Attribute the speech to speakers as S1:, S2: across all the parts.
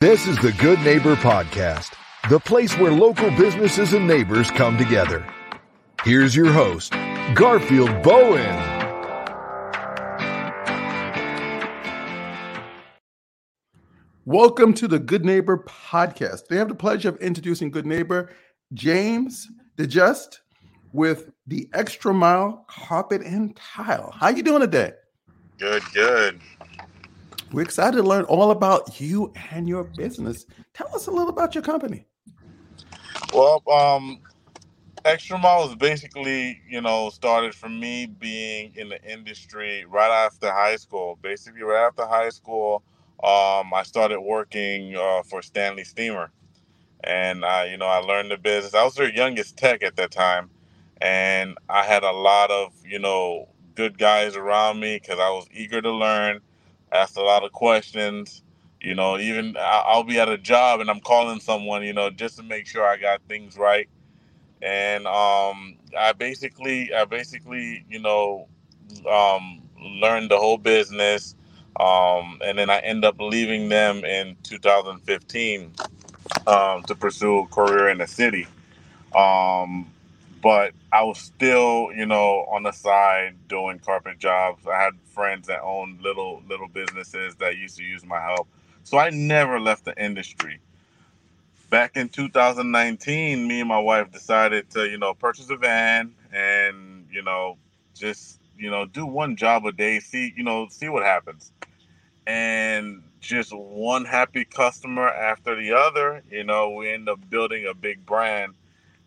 S1: This is the Good Neighbor Podcast, the place where local businesses and neighbors come together. Here's your host, Garfield Bowen.
S2: Welcome to the Good Neighbor Podcast. They have the pleasure of introducing Good Neighbor James Dieujuste with the Extra Mile Carpet and Tile. How you doing today?
S3: Good, good.
S2: We're excited to learn all about you and your business. Tell us a little about your company.
S3: Well, um, Extra Mile is basically, you know, started from me being in the industry right after high school. Basically, right after high school, um, I started working uh, for Stanley Steamer, and I, you know, I learned the business. I was their youngest tech at that time, and I had a lot of, you know, good guys around me because I was eager to learn asked a lot of questions. You know, even I'll be at a job and I'm calling someone, you know, just to make sure I got things right. And um, I basically, I basically, you know, um, learned the whole business. Um, and then I end up leaving them in 2015 um, to pursue a career in the city. Um, but I was still, you know, on the side doing carpet jobs. I had friends that owned little little businesses that used to use my help. So I never left the industry. Back in 2019, me and my wife decided to, you know, purchase a van and, you know, just, you know, do one job a day, see, you know, see what happens. And just one happy customer after the other, you know, we end up building a big brand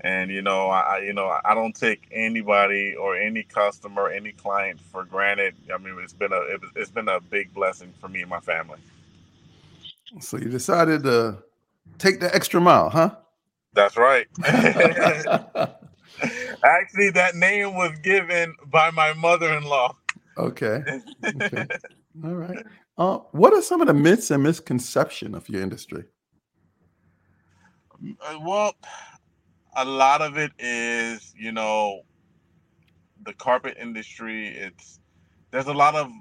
S3: and you know I you know I don't take anybody or any customer any client for granted. I mean it's been a it's been a big blessing for me and my family.
S2: So you decided to take the extra mile, huh?
S3: That's right. Actually, that name was given by my mother-in-law.
S2: Okay. okay. All right. Uh, what are some of the myths and misconception of your industry?
S3: Uh, well, a lot of it is, you know, the carpet industry. It's there's a lot of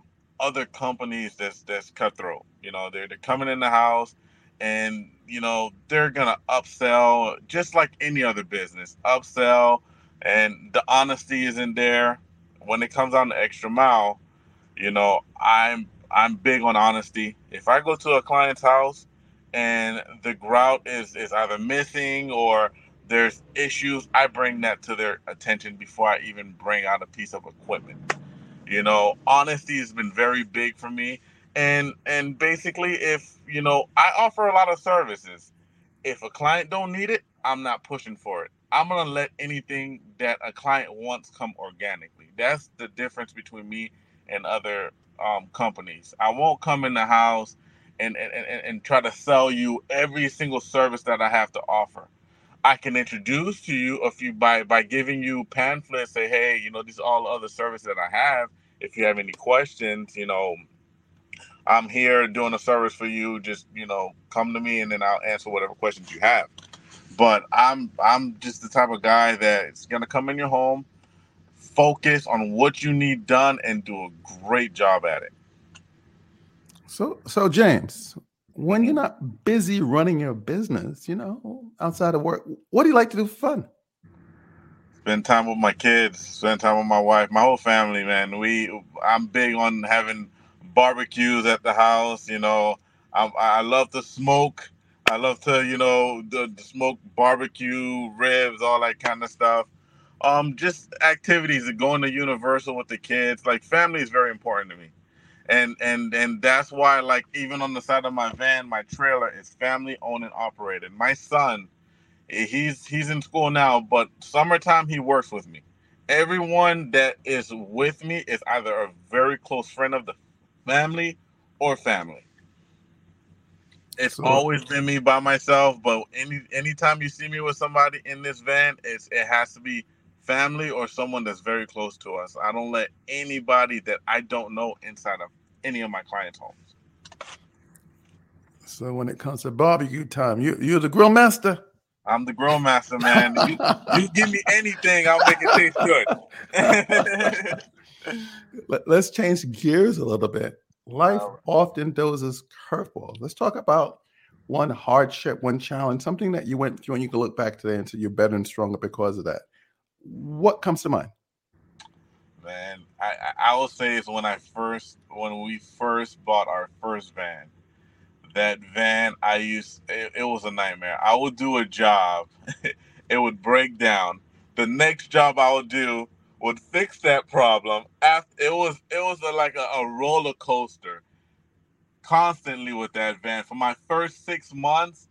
S3: other companies that's that's cutthroat. You know, they're they're coming in the house and you know they're gonna upsell just like any other business. Upsell and the honesty isn't there. When it comes on the extra mile, you know, I'm I'm big on honesty. If I go to a client's house and the grout is is either missing or there's issues, I bring that to their attention before I even bring out a piece of equipment. You know, honesty has been very big for me. And and basically if, you know, I offer a lot of services. If a client don't need it, I'm not pushing for it. I'm to let anything that a client wants come organically. That's the difference between me and other um, companies. I won't come in the house and, and, and, and try to sell you every single service that I have to offer. I can introduce to you a few by by giving you pamphlets. Say, hey, you know, these are all the other services that I have. If you have any questions, you know, I'm here doing a service for you. Just you know, come to me and then I'll answer whatever questions you have. But I'm I'm just the type of guy that's gonna come in your home, focus on what you need done, and do a great job at it.
S2: So so James, when you're not busy running your business, you know, outside of work, what do you like to do for fun?
S3: Spend time with my kids, spend time with my wife, my whole family, man. We I'm big on having barbecues at the house, you know. I, I love to smoke. I love to, you know, the, the smoke barbecue, ribs, all that kind of stuff. Um, just activities, going to Universal with the kids. Like family is very important to me and and and that's why like even on the side of my van my trailer is family owned and operated. My son eh, he's he's in school now but summertime he works with me. Everyone that is with me is either a very close friend of the family or family. It's so, always been me by myself but any anytime you see me with somebody in this van it's it has to be family or someone that's very close to us. I don't let anybody that I don't know inside of any of my clients' homes.
S2: So when it comes to barbecue time, you you're the grill master.
S3: I'm the grill master, man. you, you give me anything, I'll make it
S2: taste good. Let, us change gears a little bit. Life often doses curveballs. Let's talk about one hardship, one challenge, something that you went through and you can look back today and say you're better and stronger because of that. What comes to mind?
S3: Man, I, I will say is when I first when we first bought our first van. That van I used it, it was a nightmare. I would do a job, it would break down. The next job I would do would fix that problem. After it was it was a, like a, a roller coaster constantly with that van for my first six months.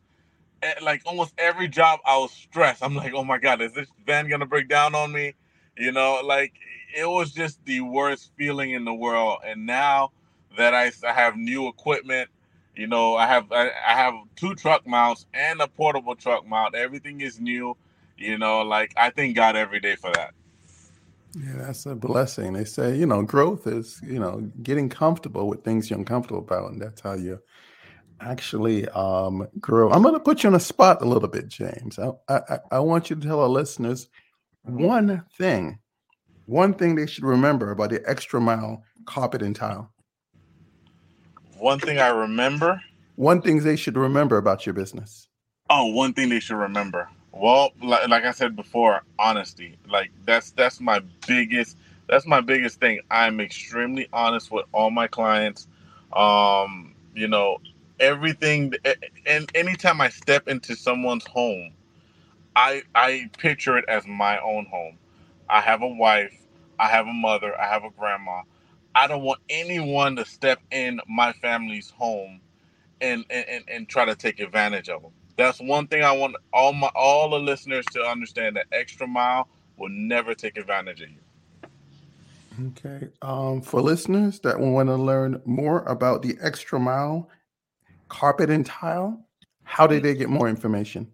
S3: Eh, like almost every job, I was stressed. I'm like, oh my god, is this van gonna break down on me? You know, like it was just the worst feeling in the world. And now that I, I have new equipment, you know, I have I, I have two truck mounts and a portable truck mount. Everything is new. You know, like I thank God every day for that.
S2: Yeah, that's a blessing. They say, you know, growth is, you know, getting comfortable with things you're uncomfortable about, and that's how you actually um, grow. I'm going to put you on a spot a little bit, James. I, I, I want you to tell our listeners one thing, one thing they should remember about the extra mile carpet and tile.
S3: One thing I remember.
S2: One thing they should remember about your business.
S3: Oh, one thing they should remember. Well, like, like I said before, honesty. Like that's that's my biggest that's my biggest thing. I'm extremely honest with all my clients. Um, you know, everything and anytime I step into someone's home, I I picture it as my own home. I have a wife, I have a mother, I have a grandma. I don't want anyone to step in my family's home and and, and try to take advantage of them. That's one thing I want all my all the listeners to understand that extra mile will never take advantage of you.
S2: Okay. Um, for listeners that want to learn more about the extra mile carpet and tile, how did they get more information?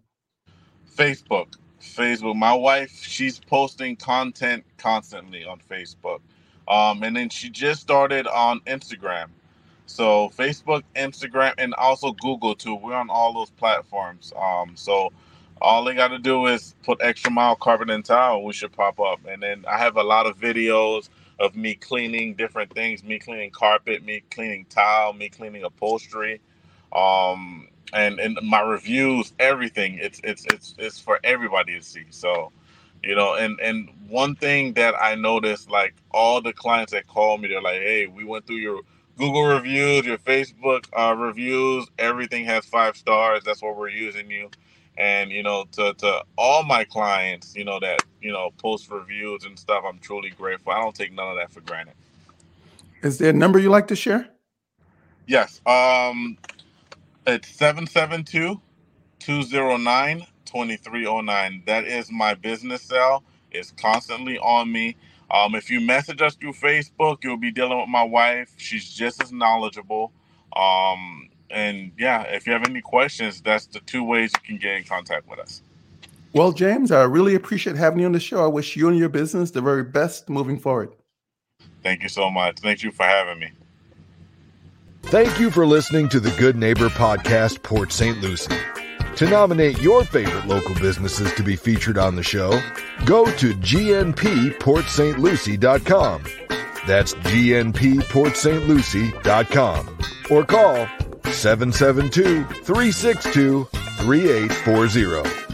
S3: Facebook. Facebook. My wife, she's posting content constantly on Facebook. Um, and then she just started on Instagram. So Facebook, Instagram, and also Google too. We're on all those platforms. Um, so all they got to do is put extra mile carpet and tile. We should pop up. And then I have a lot of videos of me cleaning different things. Me cleaning carpet, me cleaning tile, me cleaning upholstery. Um, and and my reviews, everything. It's it's it's it's for everybody to see. So, you know, and and one thing that I noticed, like all the clients that call me, they're like, "Hey, we went through your." Google reviews, your Facebook uh, reviews, everything has five stars. That's what we're using you. And you know, to, to all my clients, you know that you know post reviews and stuff, I'm truly grateful. I don't take none of that for granted.
S2: Is there a number you like to share?
S3: Yes. Um, it's 772 209 2309. That is my business cell. It's constantly on me. Um, if you message us through Facebook, you'll be dealing with my wife. She's just as knowledgeable. Um, and yeah, if you have any questions, that's the two ways you can get in contact with us.
S2: Well, James, I really appreciate having you on the show. I wish you and your business the very best moving forward.
S3: Thank you so much. Thank you for having me.
S1: Thank you for listening to the Good Neighbor Podcast, Port St. Lucie. To nominate your favorite local businesses to be featured on the show, go to gnpportstlucie.com. That's gnpportstlucie.com or call 772 362 3840.